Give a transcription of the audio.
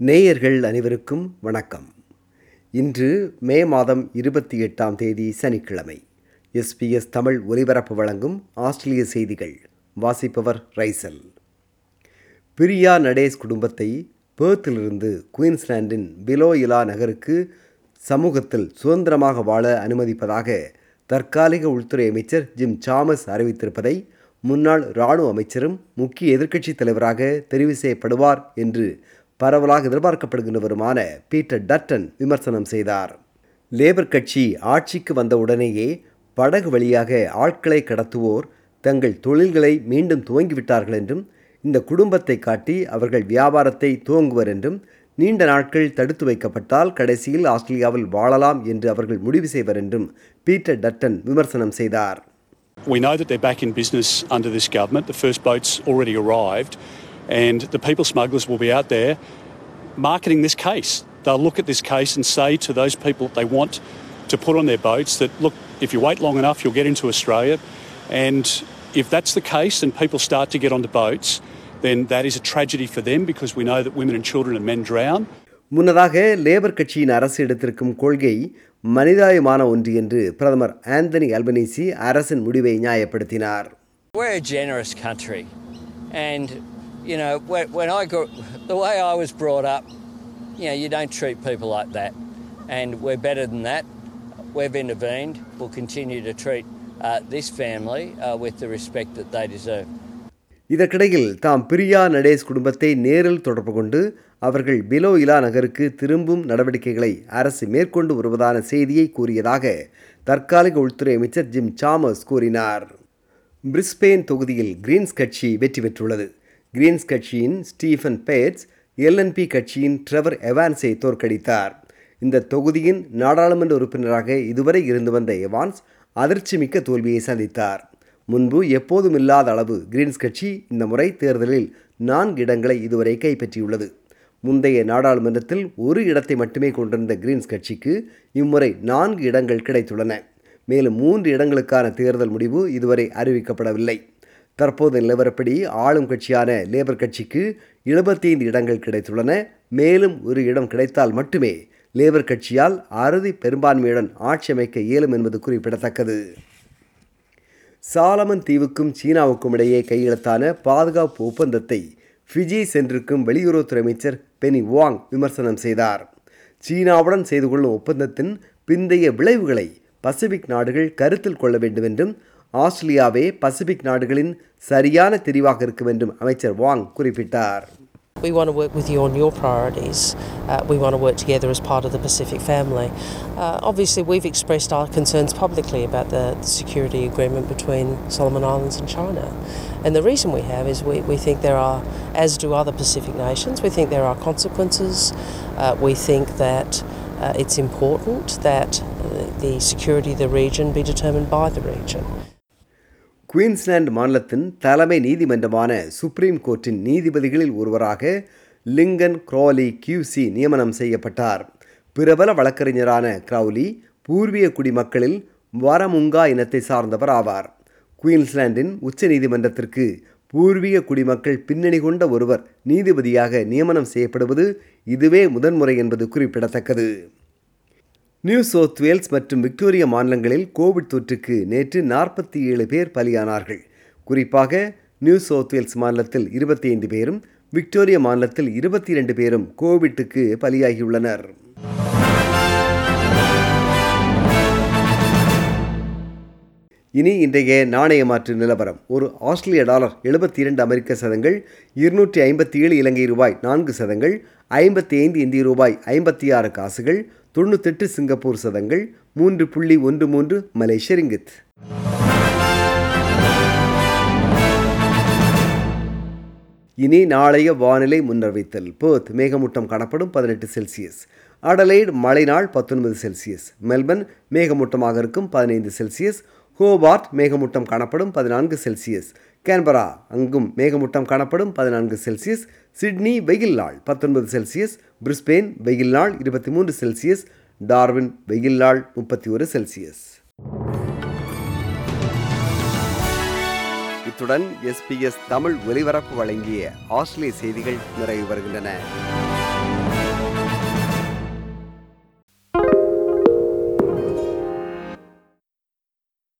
நேயர்கள் அனைவருக்கும் வணக்கம். இன்று மே மாதம் இருபத்தி எட்டாம் தேதி சனிக்கிழமை. எஸ்பிஎஸ் தமிழ் ஒலிபரப்பு வழங்கும் ஆஸ்திரேலிய செய்திகள். வாசிப்பவர் ரைசல். பிரியா நடேஸ் குடும்பத்தை பேர்த்திலிருந்து குயின்ஸ்லாண்டின் பிலோயிலா நகருக்கு சமூகத்தில் சுதந்திரமாக வாழ அனுமதிப்பதாக தற்காலிக உள்துறை அமைச்சர் ஜிம் சாமஸ் அறிவித்திருப்பதை முன்னாள் இராணுவ அமைச்சரும் முக்கிய எதிர்க்கட்சித் தலைவராக தெரிவு செய்யப்படுவார் என்று பரவலாக எதிர்பார்க்கப்படுகின்றவருமான பீட்டர் டட்டன் விமர்சனம் செய்தார். லேபர் கட்சி ஆட்சிக்கு வந்த உடனேயே படகு வழியாக ஆட்களை கடத்துவோர் தங்கள் தொழில்களை மீண்டும் துவங்கிவிட்டார்கள் என்றும் இந்த குடும்பத்தை காட்டி அவர்கள் வியாபாரத்தை துவங்குவர் என்றும் நீண்ட நாட்கள் தடுத்து வைக்கப்பட்டால் கடைசியில் ஆஸ்திரேலியாவில் வாழலாம் என்று அவர்கள் முடிவு செய்வர் என்றும் பீட்டர் டட்டன் விமர்சனம் செய்தார். We know that they're back in business under this government. The first boat's already arrived, and the people smugglers will be out there marketing this case. They'll look at this case and say to those people they want to put on their boats that, look, if you wait long enough, you'll get into Australia. And if that's the case and people start to get onto boats, then that is a tragedy for them because we know that women and children and men drown. முன்னதாக labour கட்சியின் அரசு எடுத்திருக்கும் கொள்கை மனிதாயமான ஒன்று என்று பிரதமர் Anthony Albanese அரசின் முடிவை நியாயப்படுத்தினார் We're a generous country, and you know when, when I got the way I was brought up, you know you don't treat people like that, and we're better than that. We've intervened. We'll continue to treat uh, this family uh, with the respect that they deserve. இதற்கிடையில் தாம் பிரியா நடேஸ் குடும்பத்தை நேரில் தொடர்பு கொண்டு அவர்கள் below இலா நகருக்கு திரும்பும் நடவடிக்கைகளை அரசு மேற்கொண்டு வருவதான செய்தியை கூறியதாக தற்காலிக உள்துறை அமைச்சர் ஜிம் சாமஸ் கூறினார் பிரிஸ்பெயின் தொகுதியில் கிரீன்ஸ் கட்சி வெற்றி பெற்றுள்ளது கிரீன்ஸ் கட்சியின் ஸ்டீஃபன் பேட்ஸ் எல்என்பி கட்சியின் ட்ரெவர் எவான்ஸை தோற்கடித்தார். இந்த தொகுதியின் நாடாளுமன்ற உறுப்பினராக இதுவரை இருந்து வந்த எவான்ஸ் அதிர்ச்சிமிக்க தோல்வியை சந்தித்தார். முன்பு எப்போதும் இல்லாத அளவு கிரீன்ஸ் கட்சி இந்த முறை தேர்தலில் நான்கு இடங்களை இதுவரை கைப்பற்றியுள்ளது. முந்தைய நாடாளுமன்றத்தில் ஒரு இடத்தை மட்டுமே கொண்டிருந்த கிரீன்ஸ் கட்சிக்கு இம்முறை நான்கு இடங்கள் கிடைத்துள்ளன. மேலும் மூன்று இடங்களுக்கான தேர்தல் முடிவு இதுவரை அறிவிக்கப்படவில்லை. தற்போது நிலவரப்படி ஆளும் கட்சியான லேபர் கட்சிக்கு எழுபத்தி ஐந்து இடங்கள் கிடைத்துள்ளன. மேலும் ஒரு இடம் கிடைத்தால் மட்டுமே லேபர் கட்சியால் அறுதி பெரும்பான்மையுடன் ஆட்சி அமைக்க இயலும் என்பது குறிப்பிடத்தக்கது. சாலமன் தீவுக்கும் சீனாவுக்கும் இடையே கையெழுத்தான பாதுகாப்பு ஒப்பந்தத்தை ஃபிஜி சென்றிருக்கும் வெளியுறவுத்துறை அமைச்சர் பெனி வாங் விமர்சனம் செய்தார். சீனாவுடன் செய்து கொள்ளும் ஒப்பந்தத்தின் பிந்தைய விளைவுகளை பசிபிக் நாடுகள் கருத்தில் கொள்ள வேண்டும் என்றும் ஆஸ்திரேலியாவே பசிபிக் நாடுகளின் சரியான தெரிவாக இருக்கும் என்றும் அமைச்சர் வாங் குறிப்பிட்டார் We want to work with you on your priorities. Uh, we want to work together as part of the Pacific family. Uh, obviously, we've expressed our concerns publicly about the, the security agreement between Solomon Islands and China. And the reason we have is we, we think there are, as do other Pacific nations, we think there are consequences. Uh, we think that uh, it's important that the security of the region be determined by the region. Queensland மாநிலத்தின் தலைமை நீதிமன்றமான supreme கோர்ட்டின் நீதிபதிகளில் ஒருவராக Lincoln Crawley QC நியமனம் செய்யப்பட்டார். பிரபல வழக்கறிஞரான Crowley பூர்வீக குடிமக்களில் வரமுங்கா இனத்தை சார்ந்தவர் ஆவார். குயின்ஸ்லாண்டின் உச்ச நீதிமன்றத்திற்கு பூர்வீக குடிமக்கள் பின்னணி கொண்ட ஒருவர் நீதிபதியாக நியமனம் செய்யப்படுவது இதுவே முதன்முறை என்பது குறிப்பிடத்தக்கது. நியூ சவுத் வேல்ஸ் மற்றும் விக்டோரியா மாநிலங்களில் கோவிட் தொற்றுக்கு நேற்று நாற்பத்தி ஏழு பேர் பலியானார்கள். குறிப்பாக நியூ சவுத் வேல்ஸ் மாநிலத்தில் இருபத்தி ஐந்து பேரும் விக்டோரியா மாநிலத்தில் இருபத்தி இரண்டு பேரும் கோவிட்டுக்கு பலியாகியுள்ளனர். இனி இன்றைய நாணய மாற்று நிலவரம். ஒரு ஆஸ்திரேலிய டாலர் எழுபத்தி இரண்டு அமெரிக்க சதங்கள் இருநூற்றி ஐம்பத்தி ஏழு இலங்கை ரூபாய் நான்கு சதங்கள் ஐம்பத்தி ஐந்து இந்திய ரூபாய் ஐம்பத்தி ஆறு காசுகள் தொண்ணூத்தெட்டு சிங்கப்பூர் சதங்கள் மூன்று புள்ளி ஒன்று மூன்று மலேசிய ரிங்கித். இனி நாளைய வானிலை முன்னறிவித்தல். பேர்த் மேகமூட்டம் காணப்படும் பதினெட்டு செல்சியஸ். அடலைடு மழை நாள் பத்தொன்பது செல்சியஸ். மெல்பர்ன் மேகமூட்டமாக இருக்கும் பதினைந்து செல்சியஸ். ஹோபார்ட் மேகமூட்டம் காணப்படும் பதினான்கு செல்சியஸ். கேன்பரா அங்கும் மேகமூட்டம் காணப்படும் பதினான்கு செல்சியஸ். சிட்னி வெயில் நாள் பத்தொன்பது செல்சியஸ். பிரிஸ்பெயின் வெயில் நாள் இருபத்தி மூன்று செல்சியஸ். டார்வின் வெயில் நாள் முப்பத்தி ஒரு செல்சியஸ். இத்துடன் எஸ்பிஎஸ் தமிழ் ஒலிபரப்பு வழங்கிய ஆஸ்திரேலிய செய்திகள் நிறைவு வருகின்றன